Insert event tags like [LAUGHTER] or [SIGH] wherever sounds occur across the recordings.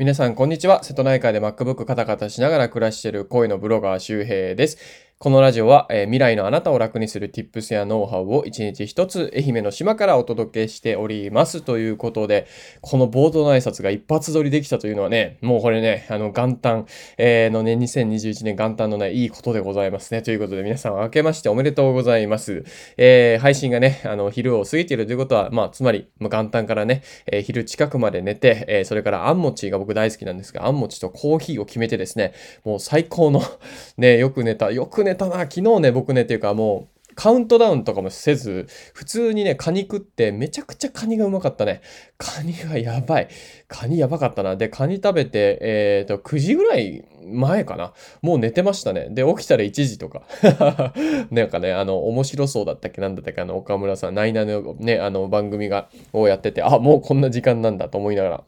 皆さん、こんにちは。瀬戸内海で MacBook カタカタしながら暮らしている恋のブロガー周平です。このラジオは、えー、未来のあなたを楽にする Tips やノウハウを一日一つ愛媛の島からお届けしておりますということで、この冒頭の挨拶が一発撮りできたというのはね、もうこれね、あの元旦、えー、のね、2021年元旦のね、いいことでございますね。ということで皆さん明けましておめでとうございます。えー、配信がね、あの、昼を過ぎているということは、まあ、つまり、元旦からね、え、昼近くまで寝て、えー、それからあんもちが僕大好きなんですが、あんもちとコーヒーを決めてですね、もう最高のね、よく寝た、よく寝たな、昨日ね、僕ね、っていうかもう、カウントダウンとかもせず、普通にね、カニ食って、めちゃくちゃカニがうまかったね。カニがやばい。カニやばかったな。で、カニ食べて、えっ、ー、と、9時ぐらい前かな。もう寝てましたね。で、起きたら1時とか。[LAUGHS] なんかね、あの、面白そうだったっけ？なんだったっけ？あの、岡村さん、ナイナのね、あの、番組が、をやってて、あ、もうこんな時間なんだと思いながら。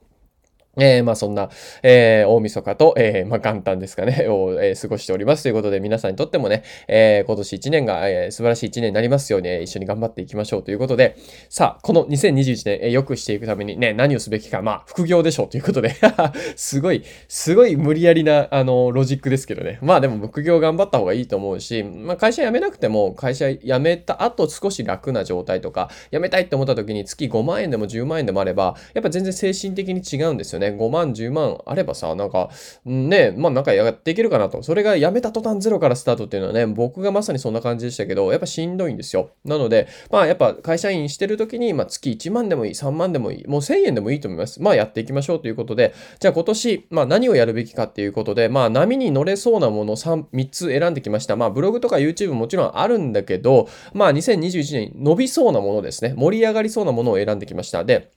えー、まあそんな、えー、大晦日と、えー、まあ元旦ですかね、[LAUGHS] を、えー、過ごしておりますということで、皆さんにとってもね、えー、今年1年が、えー、素晴らしい1年になりますように、一緒に頑張っていきましょうということで、さあ、この2021年、えー、良くしていくためにね、何をすべきか、まあ、副業でしょうということで [LAUGHS] すごい、すごい無理やりな、あの、ロジックですけどね。まあでも、副業頑張った方がいいと思うし、まあ会社辞めなくても、会社辞めた後少し楽な状態とか、辞めたいって思った時に月5万円でも10万円でもあれば、やっぱ全然精神的に違うんですよね。ね5万、10万あればさ、なんか、ね、まあなんかやっていけるかなと。それがやめた途端ゼロからスタートっていうのはね、僕がまさにそんな感じでしたけど、やっぱしんどいんですよ。なので、まあやっぱ会社員してる時に、まあ月1万でもいい、3万でもいい、もう1000円でもいいと思います。まあやっていきましょうということで、じゃあ今年、まあ何をやるべきかっていうことで、まあ波に乗れそうなもの 3, 3つ選んできました。まあブログとか YouTube もちろんあるんだけど、まあ2021年伸びそうなものですね。盛り上がりそうなものを選んできました。で、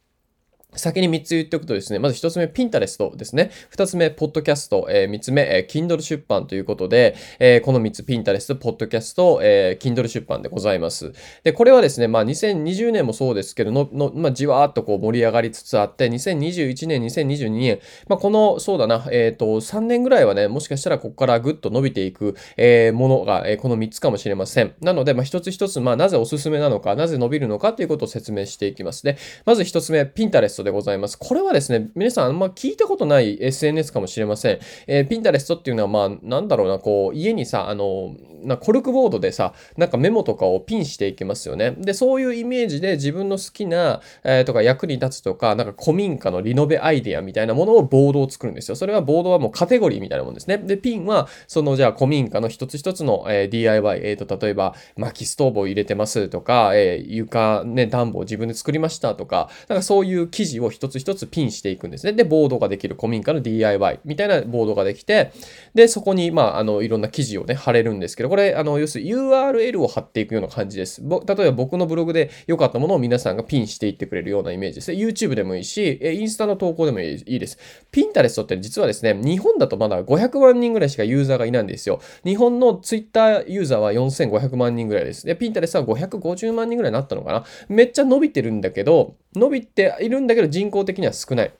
先に3つ言っておくとですね、まず1つ目、ピンタレストですね。2つ目、ポッドキャスト。えー、3つ目、えー、Kindle 出版ということで、えー、この3つ、ピンタレスト、ポッドキャスト、えー、Kindle 出版でございます。で、これはですね、まあ2020年もそうですけど、の、のまあ、じわーっとこう盛り上がりつつあって、2021年、2022年、まあこの、そうだな、えっ、ー、と、3年ぐらいはね、もしかしたらここからぐっと伸びていく、えー、ものが、えー、この3つかもしれません。なので、まあ一つ一つ、まあなぜおすすめなのか、なぜ伸びるのかということを説明していきますね。まず1つ目、ピンタレストでございます。これはですね、皆さんあんま聞いたことない SNS かもしれません。えー、ピンタレストっていうのは、まあ、なんだろうな、こう、家にさ、あの、なコルクボードでさ、なんかメモとかをピンしていきますよね。で、そういうイメージで自分の好きな、えー、とか役に立つとか、なんか古民家のリノベアイデアみたいなものをボードを作るんですよ。それはボードはもうカテゴリーみたいなもんですね。で、ピンは、そのじゃあ古民家の一つ一つの、えー、DIY、えー、と、例えば薪ストーブを入れてますとか、えー、床ね、暖房を自分で作りましたとか、なんかそういう記事を一つ一つピンしていくんですね。で、ボードができる古民家の DIY みたいなボードができて、で、そこに、まあ、あの、いろんな記事をね、貼れるんですけど、これ、あの、要するに URL を貼っていくような感じです。例えば僕のブログで良かったものを皆さんがピンしていってくれるようなイメージですね。YouTube でもいいし、インスタの投稿でもいいです。ピンタレストって実はですね、日本だとまだ500万人ぐらいしかユーザーがいないんですよ。日本の Twitter ユーザーは4500万人ぐらいです。で、ピンタレストは550万人ぐらいになったのかな。めっちゃ伸びてるんだけど、伸びているんだけど人口的には少ない。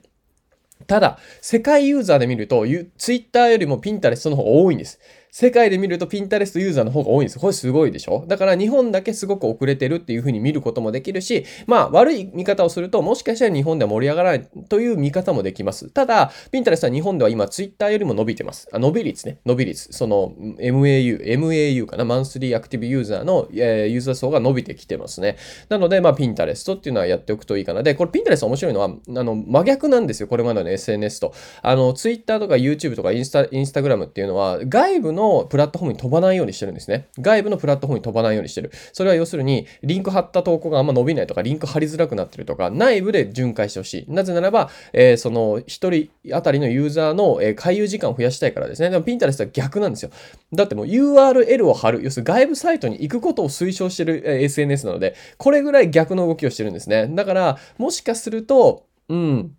ただ、世界ユーザーで見ると、ツイッターよりもピンタレストの方が多いんです。世界で見るとピンタレストユーザーの方が多いんです。これすごいでしょ？だから日本だけすごく遅れてるっていう風に見ることもできるし、まあ悪い見方をすると、もしかしたら日本では盛り上がらないという見方もできます。ただ、ピンタレストは日本では今ツイッターよりも伸びてます。あ伸び率ね。伸び率。その MAU、MAU かな。マンスリーアクティブユーザーの、えー、ユーザー層が伸びてきてますね。なので、まあピンタレストっていうのはやっておくといいかな。で、これピンタレスト面白いのは、あの、真逆なんですよ。これまでの SNS と。あの、ツイッターとか YouTube とかインスタ、インスタグラムっていうのは、外部ののプラットフォームに飛ばないようにしてるんですね。外部のプラットフォームに飛ばないようにしてる。それは要するに、リンク貼った投稿があんま伸びないとか、リンク貼りづらくなってるとか、内部で巡回してほしい。なぜならば、えー、その、一人当たりのユーザーの、えー、回遊時間を増やしたいからですね。でも、ピンタレスは逆なんですよ。だってもう URL を貼る。要するに外部サイトに行くことを推奨してる、えー、SNS なので、これぐらい逆の動きをしてるんですね。だから、もしかすると、うん、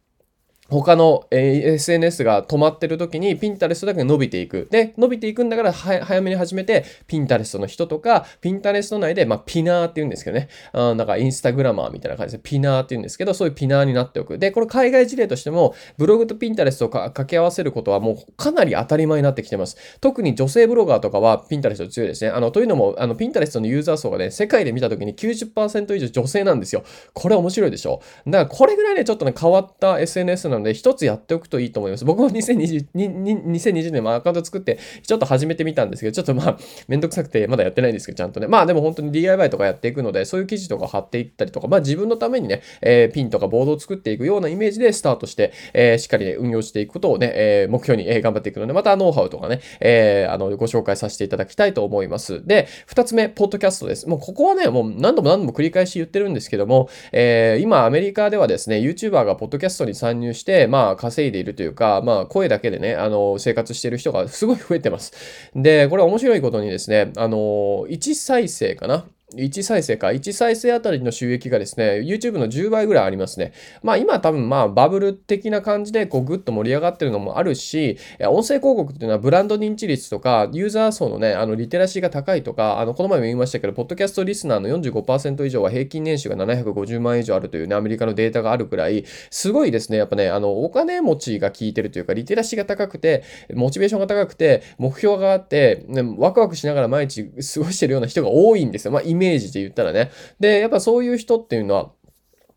他の、え、SNS が止まってる時にピンタレストだけ伸びていく。で、伸びていくんだから早めに始めて、ピンタレストの人とか、ピンタレスト内で、まあ、ピナーって言うんですけどね。あなんかインスタグラマーみたいな感じで、ピナーって言うんですけど、そういうピナーになっておく。で、これ海外事例としても、ブログとピンタレストを掛け合わせることはもうかなり当たり前になってきてます。特に女性ブロガーとかはピンタレスト強いですね。あの、というのも、あの、ピンタレストのユーザー層がね、世界で見た時に90%以上女性なんですよ。これ面白いでしょだからこれぐらいね、ちょっとね、変わった SNS ななので、一つやっておくといいと思います。僕も2020 2020年もアカウント作って、ちょっと始めてみたんですけど、ちょっとまあ、めんどくさくてまだやってないんですけど、ちゃんとね。まあでも本当に DIY とかやっていくので、そういう記事とか貼っていったりとか、まあ自分のためにね、えー、ピンとかボードを作っていくようなイメージでスタートして、えー、しっかりね、運用していくことをね、えー、目標に、え頑張っていくので、またノウハウとかね、えあの、ご紹介させていただきたいと思います。で、二つ目、ポッドキャストです。もうここはね、もう何度も何度も繰り返し言ってるんですけども、え今アメリカではですね、YouTuber がポッドキャストに参入して、まあ稼いでいるというか、まあ声だけでね、あの、生活してる人がすごい増えてます。で、これ面白いことにですね、あの、1再生かな1再生か。1再生あたりの収益がですね、YouTube の10倍ぐらいありますね。まあ今多分まあバブル的な感じでこうグッと盛り上がってるのもあるし、音声広告っていうのはブランド認知率とか、ユーザー層のね、あのリテラシーが高いとか、あのこの前も言いましたけど、ポッドキャストリスナーの45%以上は平均年収が750万以上あるというね、アメリカのデータがあるくらい、すごいですね、やっぱね、あのお金持ちが効いてるというか、リテラシーが高くて、モチベーションが高くて、目標があって、ね、ワクワクしながら毎日過ごしてるような人が多いんですよ。まあメージで言ったらね。ね。で、やっぱそういう人っていうのは、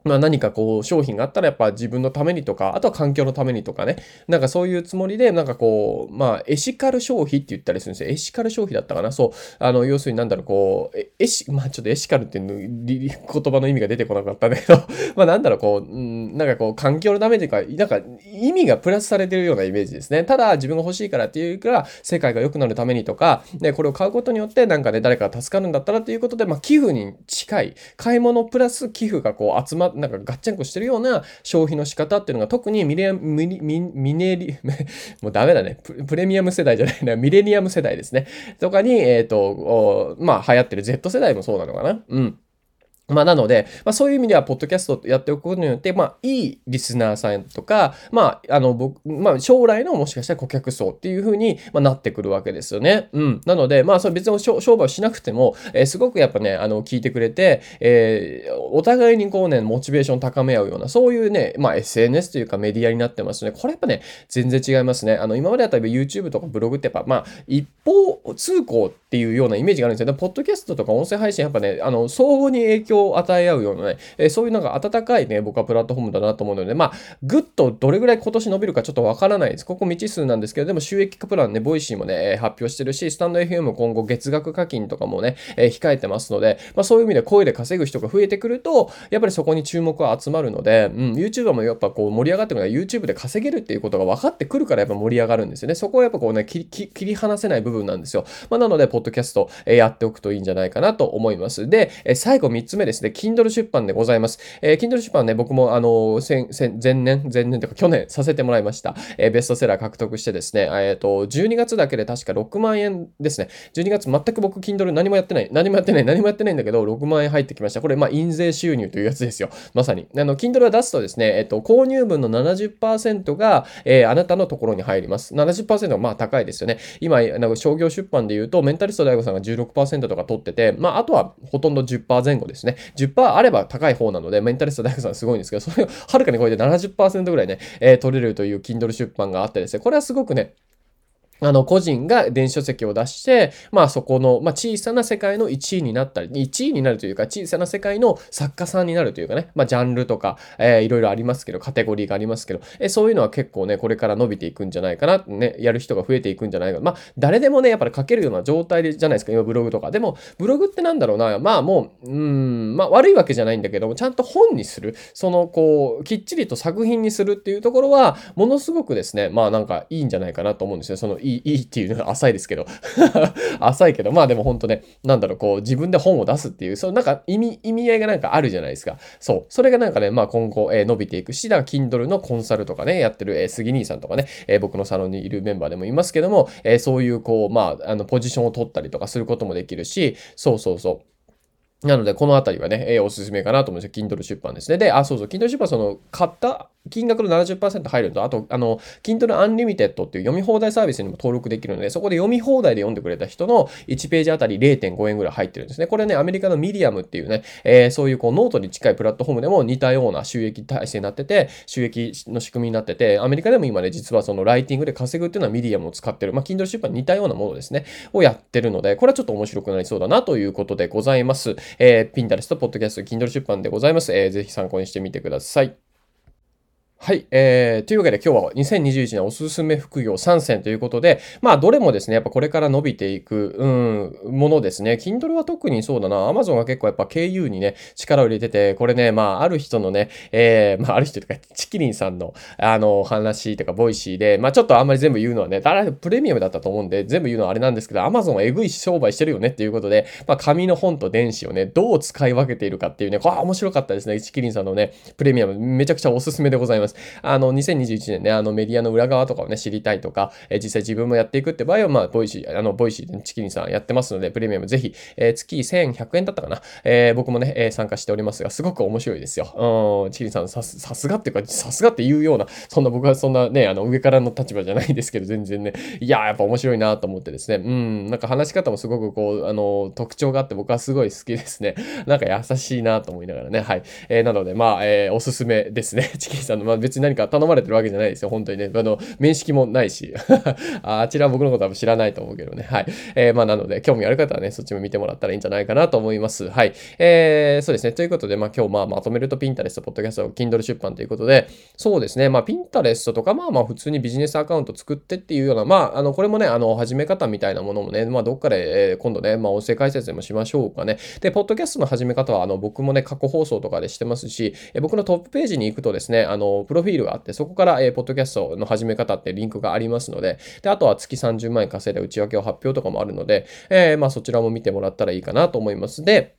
まあ何かこう商品があったらやっぱ自分のためにとか、あとは環境のためにとかね、なんかそういうつもりで、なんかこう、まあエシカル消費って言ったりするんですよ。エシカル消費だったかなそう。あの、要するになんだろう、こう、エシ、まあちょっとエシカルっていうの、言葉の意味が出てこなかったんだけど、[LAUGHS] まあなんだろう、こう、うん、なんかこう、環境のためというか、なんか意味がプラスされてるようなイメージですね。ただ自分が欲しいからっていうから、世界が良くなるためにとか、で、これを買うことによってなんかね、誰かが助かるんだったらっていうことで、まあ寄付に近い、買い物プラス寄付がこう集まって、なんかガッチャンコしてるような消費の仕方っていうのが特にミレミミミネリ、[LAUGHS] もうダメだねプ。プレミアム世代じゃないな、[LAUGHS] ミレニアム世代ですね。とかに、えっ、ー、と、まあ流行ってる Z 世代もそうなのかな。うん。まあ、なので、まあ、そういう意味では、ポッドキャストやっておくことによって、まあ、いいリスナーさんとか、まあ、あの、僕、まあ、将来のもしかしたら顧客層っていう風に、ま、なってくるわけですよね。うん。なので、まあ、それ別に商売をしなくても、えー、すごくやっぱね、あの、聞いてくれて、えー、お互いにこうね、モチベーション高め合うような、そういうね、まあ、SNS というかメディアになってますね。これやっぱね、全然違いますね。あの、今までだったら YouTube とかブログってやっぱ、まあ、一方通行っていうようなイメージがあるんですよね。ポッドキャストとか音声配信やっぱね、あの、相互に影響を与え合うようなね、えー、そういうなんか温かいね、僕はプラットフォームだなと思うので、まあ、ぐっとどれぐらい今年伸びるかちょっとわからないです。ここ未知数なんですけど、でも収益化プランね、 Voicy もね、発表してるし、スタンド FM も今後月額課金とかもね、えー、控えてますので、まあそういう意味で声で稼ぐ人が増えてくると、やっぱりそこに注目は集まるので、うん、YouTuber もやっぱこう盛り上がってくるのは YouTube で稼げるっていうことが分かってくるからやっぱ盛り上がるんですよね。そこはやっぱこうね、切り離せない部分なんですよ。まあなので、ポッドキャスト、えー、やっておくといいんじゃないかなと思います。で、えー、最後3つ目ですね、Kindle 出版でございます。えー、Kindle 出版ね、僕もあの、前年、前年とか去年させてもらいました。えー、ベストセラー獲得してですね、えっ、ー、と、12月だけで確か6万円ですね。12月全く僕 Kindle 何もやってない。何もやってない。何もやってないんだけど、6万円入ってきました。これ、まあ、印税収入というやつですよ。まさに。あの、Kindle は出すとですね、えっ、と、購入分の70%が、えー、あなたのところに入ります。70%はまあ高いですよね。今、なんか商業出版で言うと、メンタリスト大悟さんが16%とか取ってて、まあ、あとはほとんど10%前後ですね。10%あれば高い方なので、メンタリスト大学さんすごいんですけど、それをはるかに超えて70%ぐらいね、えー、取れるという Kindle 出版があってですね、これはすごくね、あの、個人が電子書籍を出して、まあそこの、まあ小さな世界の1位になったり、1位になるというか、小さな世界の作家さんになるというかね、まあジャンルとか、えー、いろいろありますけど、カテゴリーがありますけど、えー、そういうのは結構ね、これから伸びていくんじゃないかな、ね、やる人が増えていくんじゃないか。まあ誰でもね、やっぱり書けるような状態でじゃないですか、今ブログとか。でも、ブログってなんだろうな、まあもう、うん、まあ悪いわけじゃないんだけども、ちゃんと本にする、その、こう、きっちりと作品にするっていうところは、ものすごくですね、まあなんかいいんじゃないかなと思うんですよ。その、いい、いっていうのは浅いですけど [LAUGHS] 浅いけど、まあでも本当ね、なんだろう、こう、自分で本を出すっていう、そのなんか意味、意味合いがなんかあるじゃないですか。そう。それがなんかね、まあ今後、えー、伸びていくし、だから Kindle のコンサルとかね、やってる、えー、杉兄さんとかね、えー、僕のサロンにいるメンバーでもいますけども、えー、そういう、こう、まあ、あの、ポジションを取ったりとかすることもできるし、そうそうそう。なので、このあたりはね、えー、おすすめかなと思うんですよ。Kindle 出版ですね。で、あ、そうそう、Kindle 出版、その、買った金額の70%入ると、あと、あの、Kindle Unlimited っていう読み放題サービスにも登録できるので、そこで読み放題で読んでくれた人の1ページあたり0.5円ぐらい入ってるんですね。これね、アメリカのミディアムっていうね、えー、そういうこうノートに近いプラットフォームでも似たような収益体制になってて、収益の仕組みになってて、アメリカでも今ね、実はそのライティングで稼ぐっていうのはミディアムを使ってる、まあ、Kindle 出版に似たようなものですね、をやってるので、これはちょっと面白くなりそうだなということでございます。えー、 Pinterest、ポッドキャスト、Kindle 出版でございます。えー、ぜひ参考にしてみてください。はい。えー、というわけで今日は2021年おすすめ副業3選ということで、まあどれもですね、やっぱこれから伸びていく、うん、ものですね。Kindle は特にそうだな。Amazon が結構やっぱ KU にね、力を入れてて、これね、まあある人のね、えー、まあある人とか、ちきりんさんのあの話とか、 Voicy で、まあちょっとあんまり全部言うのはね、あれプレミアムだったと思うんで、全部言うのはあれなんですけど、Amazon はエグい商売してるよねっていうことで、まあ紙の本と電子をね、どう使い分けているかっていうね、これ面白かったですね。ちきりんさんのね、プレミアム、めちゃくちゃおすすめでございます。あの、2021年ね、あのメディアの裏側とかをね、知りたいとか、えー、実際自分もやっていくって場合は、まあ、 Voicy、あの、 Voicy でちきりんさんやってますので、プレミアムぜひ、えー、月1100円だったかな？えー、僕もね、えー、参加しておりますが、すごく面白いですよ。うん、ちきりんさん、さすさすがっていうか、さすがって言うような、そんな僕はそんなね、あの、上からの立場じゃないですけど、全然ね、いややっぱ面白いなと思ってですね、うん、なんか話し方もすごくこう、あの、特徴があって僕はすごい好きですね。なんか優しいなと思いながらね、はい。えー、なので、まあ、えー、おすすめですね。チキンさんの、まあ別に何か頼まれてるわけじゃないですよ。本当にね。あの、面識もないし。[LAUGHS] あちら僕のことは知らないと思うけどね。はい。えー、まあなので、興味ある方はね、そっちも見てもらったらいいんじゃないかなと思います。はい。えー、そうですね。ということで、まあ今日まあまとめると Pinterest、ポッドキャスト、Kindle 出版ということで、そうですね。まあ Pinterest とか、まあまあ普通にビジネスアカウント作ってっていうような、まあ、あの、これもね、あの、始め方みたいなものもね、まあどっかで、えー、今度ね、まあ音声解説でもしましょうかね。で、ポッドキャストの始め方は、あの、僕もね、過去放送とかでしてますし、え僕のトップページに行くとですね、あの、プロフィールがあって、そこから、えー、ポッドキャストの始め方ってリンクがありますので、で、あとは月30万円稼いで内訳を発表とかもあるので、えー、まあそちらも見てもらったらいいかなと思います。で、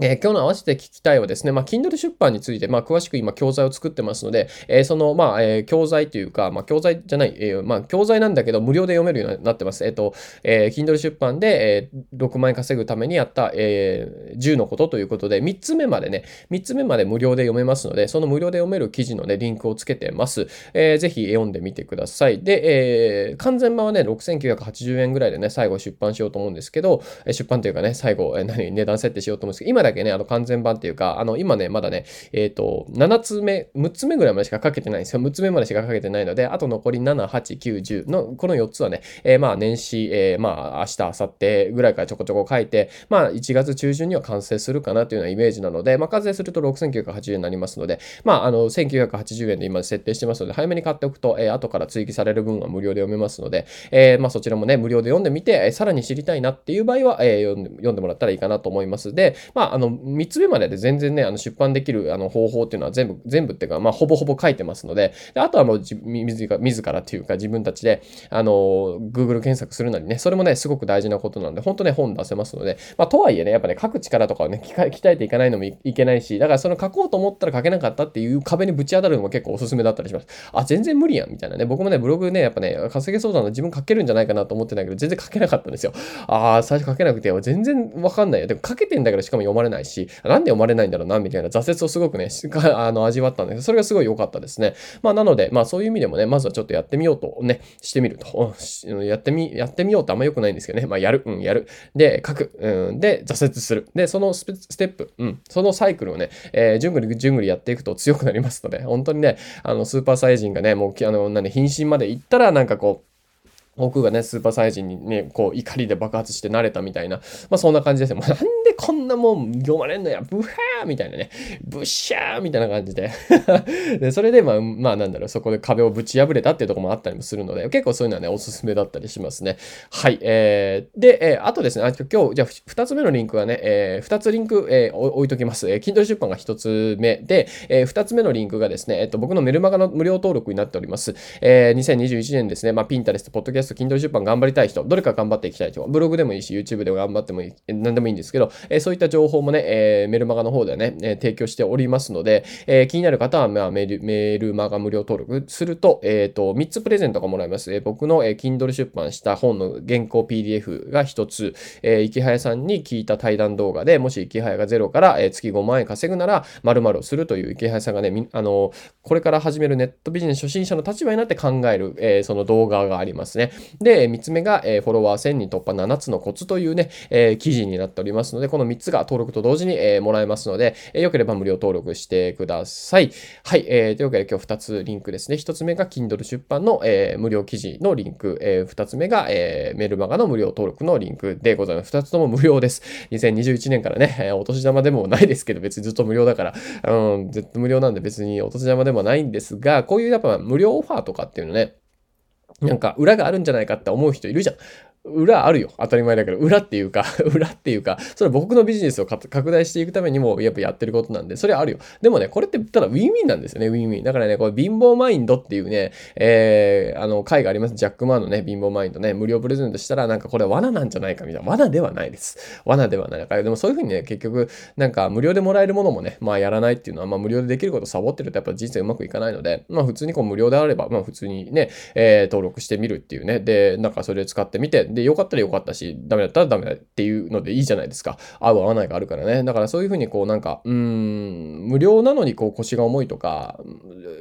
えー、今日の合わせて聞きたいはですね、まあ、Kindle 出版について、まあ、詳しく今教材を作ってますので、えー、その、まあ、えー、教材というか、まあ、教材じゃない、えー、まあ、教材なんだけど、無料で読めるようになってます。えっ、ー、と、えー、Kindle 出版で、えー、6万円稼ぐためにやった、えー、10のことということで、3つ目までね、3つ目まで無料で読めますので、その無料で読める記事のね、リンクをつけてます。えー、ぜひ読んでみてください。で、えー、完全版はね、6980円ぐらいでね、最後出版しようと思うんですけど、出版というかね、最後、えー、何、値段設定しようと思うんですけど、今だけね、あの、完全版っていうか、あの、今ね、まだね、えっ、ー、と、7つ目、6つ目ぐらいまでしかかけてないんですよ。6つ目までしかかけてないので、あと残り7、8、9、10の、この4つはね、えー、まあ、年始、えー、まあ、明日、明後日ぐらいからちょこちょこ書いて、まあ、1月中旬には完成するかなというようなイメージなので、まあ、完成すると6980円になりますので、まあ、あの、1980円で今設定してますので、早めに買っておくと、えー、後から追記される分は無料で読めますので、えー、まあ、そちらもね、無料で読んでみて、さらに知りたいなっていう場合は、えー、読んでもらったらいいかなと思います。で、まあ、あの、3つ目までで全然ね、あの出版できるあの方法っていうのは全部、全部っていうか、まあ、ほぼほぼ書いてますので、であとはもう自ら、自らっていうか自分たちで、あの、Google 検索するなりね、それもね、すごく大事なことなんで、本当ね、本出せますので、まあ、とはいえね、やっぱね、書く力とかをね、鍛えていかないのもいけないし、だからその書こうと思ったら書けなかったっていう壁にぶち当たるのも結構おすすめだったりします。あ、全然無理やん、みたいなね。僕もね、ブログね、やっぱね、稼げそうだな、自分書けるんじゃないかなと思ってないけど、全然書けなかったんですよ。ああ、最初書けなくて、全然わかんないよ。でも書けてんだからしかも読まれれないし、なんで読まれないんだろうな、みたいな挫折をすごくね、[LAUGHS] あの味わったんですけどそれがすごい良かったですね。まあなので、まあそういう意味でもね、まずはちょっとやってみようとね、してみると。やってみ、やってみようってあんま良くないんですけどね。まあやる、うん、やる。で、書く、うん、で、挫折する。で、そのステップ、うん、そのサイクルをね、えー、じゅんぐりじゅんぐりやっていくと強くなりますので、本当にね、あの、スーパーサイジンがね、もう、あの、何、瀕死まで行ったら、なんかこう、僕がね、スーパーサイジンにね、こう、怒りで爆発して慣れたみたいな、まあそんな感じですよ。もうなんでこんなもん読まれんのや、ブハーみたいなね、ブッシャーみたいな感じで [LAUGHS] で、それで、まあ、まあなんだろう、そこで壁をぶち破れたっていうところもあったりもするので、結構そういうのはね、おすすめだったりしますね。はい。えー、で、えー、あとですね、あ今日、じゃあ2つ目のリンクはね、えー、2つリンク、えー、置いときます。えー、Kindle 出版が1つ目で、えー、2つ目のリンクがですね、えっと、僕のメルマガの無料登録になっております。えー、2021年ですね、まあ、ピンタレスト、ポッドキャ Pinterest、Podcast、Kindle 出版頑張りたい人、どれか頑張っていきたい人、ブログでもいいし、YouTube でも頑張ってもいい、何でもいいんですけど、え、そういった情報もね、え、メルマガの方ではね、え、提供しておりますので、え、気になる方は、まあ、メルメールマガ無料登録すると、えっ、と、3つプレゼントがもらえます。え、僕の、えー、Kindle 出版した本の原稿 PDF が1つ、えー、池早さんに聞いた対談動画で、もし池早がゼロから、え、月5万円稼ぐなら、〇〇をするという池早さんがね、あの、これから始めるネットビジネス初心者の立場になって考える、え、その動画がありますね。で、3つ目が、え、フォロワー1000人突破7つのコツというね、え、記事になっておりますので、この3つが登録と同時に、え、もらえますので、えー、よければ無料登録してください。はい、えー、というわけで今日2つリンクですね。1つ目が Kindle 出版の、え、無料記事のリンク、え、2つ目が、え、メルマガの無料登録のリンクでございます。2つとも無料です。2021年からね、お年玉でもないですけど、別にずっと無料だから、うん、ずっと無料なんで別にお年玉でもないんですが、こういうやっぱ無料オファーとかっていうのね、なんか裏があるんじゃないかって思う人いるじゃん。裏あるよ。当たり前だけど、裏っていうか [LAUGHS] 裏っていうか、それは僕のビジネスを拡大していくためにも、やっぱやってることなんで、それはあるよ。でもね、これってただウィンウィンなんですよね、ウィンウィン。だからね、これ貧乏マインドっていうね、えー、あの、回があります。ジャック・マンのね、貧乏マインドね、無料プレゼントしたら、なんかこれ罠なんじゃないかみたいな。罠ではないです。罠ではない。だから、でもそういうふうにね、結局、なんか無料でもらえるものもね、まあやらないっていうのは、まあ無料でできることをサボってるとやっぱ人生うまくいかないので、まあ普通にこう無料であれば、まあ普通にね、えー、登録してみるっていうね。で、なんかそれ使ってみて、で、よかったらよかったし、ダメだったらダメだっていうのでいいじゃないですか。合う合わないがあるからね。だからそういうふうにこうなんか、うん、無料なのにこう腰が重いとか、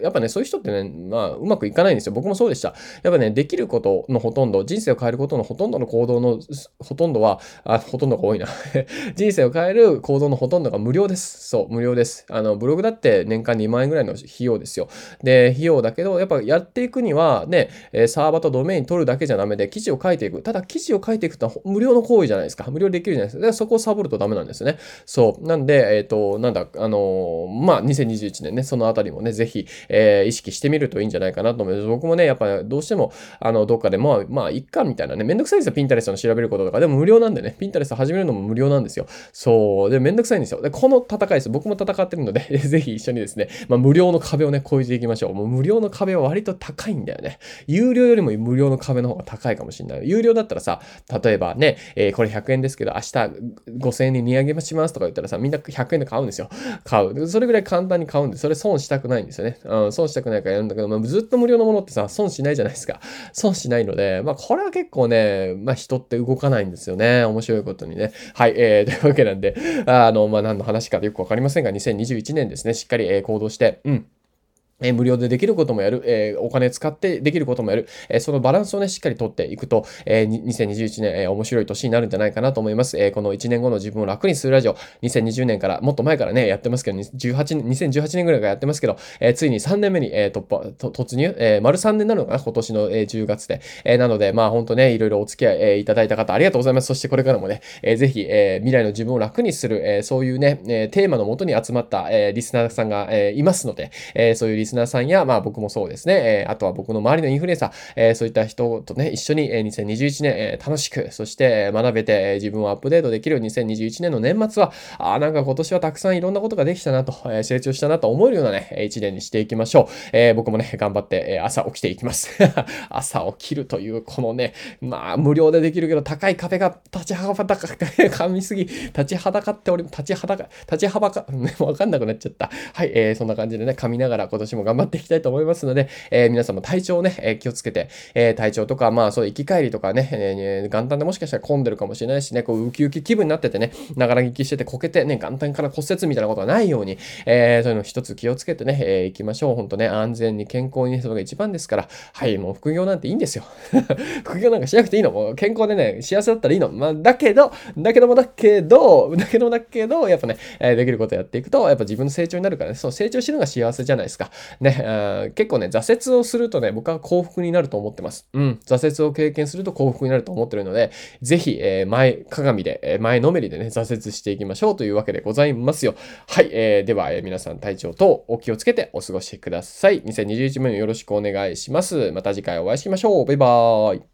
やっぱね、そういう人ってね、まあ、うまくいかないんですよ。僕もそうでした。やっぱね、できることのほとんど、人生を変えることのほとんどの行動のほとんどは、あ、ほとんどが多いな。[LAUGHS] 人生を変える行動のほとんどが無料です。そう、無料です。あの、ブログだって年間2万円ぐらいの費用ですよ。で、費用だけど、やっぱやっていくには、ね、サーバーとドメイン取るだけじゃダメで、記事を書いていく。ただ、記事を書いていくと無料の行為じゃないですか。無料できるじゃないですか。でそこをサボるとダメなんですね。そう。なんで、えっ、ー、と、なんだ、あのー、まあ、2021年ね、そのあたりもね、ぜひ、えー、意識してみるといいんじゃないかなと思います。僕もね、やっぱどうしても、あの、どっかで、まあ、まあ、いっか、みたいなね、めんどくさいですよ、ピンタレストの調べることとか。でも無料なんでね、ピンタレスト始めるのも無料なんですよ。そう。で、めんどくさいんですよ。で、この戦いです。僕も戦ってるので [LAUGHS] ぜひ一緒にですね、まあ、無料の壁をね、越えていきましょう。もう無料の壁は割と高いんだよね。有料よりも無料の壁の方が高いかもしれない。有料だったさ、例えばね、えー、これ100円ですけど、明日5000円に値上げしますとか言ったらさ、みんな100円で買うんですよ。買う。それぐらい簡単に買うんで、それ損したくないんですよね。うん、損したくないからやるんだけど、まあ、ずっと無料のものってさ、損しないじゃないですか。損しないので、まあ、これは結構ね、まあ、人って動かないんですよね。面白いことにね。はい、えー、というわけなんで、あの、まあ、何の話かよくわかりませんが、2021年ですね、しっかり、えー、行動して、うん。え無料でできることもやる、え、お金使ってできることもやる、え、そのバランスをね、しっかりとっていくと、えー、2021年、え面白い年になるんじゃないかなと思います。えこの1年後の自分を楽にするラジオ、2020年から、もっと前からね、やってますけど、18 2018年ぐらいからやってますけど、えついに3年目に、え突破、突入、え丸3年になるのかな、今年の、え10月で。えなので、まあ本当ね、いろいろお付き合い、えいただいた方、ありがとうございます。そしてこれからもね、えー、ぜひ、え未来の自分を楽にする、えそういうね、えテーマのもとに集まった、えリスナーさんが、えいますので、えそういうリスナーさんや、まあ僕もそうですね。え、あとは僕の周りのインフルエンサー、え、そういった人とね、一緒に、えー、2021年、え、楽しく、そして学べて、え、自分をアップデートできる2021年の年末は、あなんか今年はたくさんいろんなことができたなと、え、成長したなと思えるようなね、一年にしていきましょう。え、僕もね、頑張って、え、朝起きていきます。[LAUGHS] 朝起きるという、このね、まあ、無料でできるけど、高い壁が立ちはばたか、噛みすぎ、立ちはだかっており、立ちはだか、立ちはばか、[LAUGHS] わかんなくなっちゃった。はい、えー、そんな感じでね、噛みながら今年も頑張っていきたいと思いますので、えー、皆さんも体調をね、えー、気をつけて、えー、体調とか、まあ、そう、行き帰りとかね、えー、元旦でもしかしたら混んでるかもしれないしね、こう、ウキウキ気分になっててね、ながら聞きしててこけてね、元旦から骨折みたいなことがないように、えー、そういうの一つ気をつけてね、えー、行きましょう。ほんとね、安全に健康にね、それが一番ですから、はい、もう副業なんていいんですよ。[LAUGHS] 副業なんかしなくていいの。もう健康でね、幸せだったらいいの。まあ、だけど、だけどもだけど、だけどもだけど、やっぱね、えー、できることやっていくと、やっぱ自分の成長になるからね、そう、成長してるのが幸せじゃないですか。ね、結構ね、挫折をするとね、僕は幸福になると思ってます。うん。挫折を経験すると幸福になると思ってるので、ぜひ、えー、前鏡で、えー、前のめりでね、挫折していきましょうというわけでございますよ。はい。えー、では、え、皆さん体調等お気をつけてお過ごしください。2021年よろしくお願いします。また次回お会いしましょう。バイバーイ。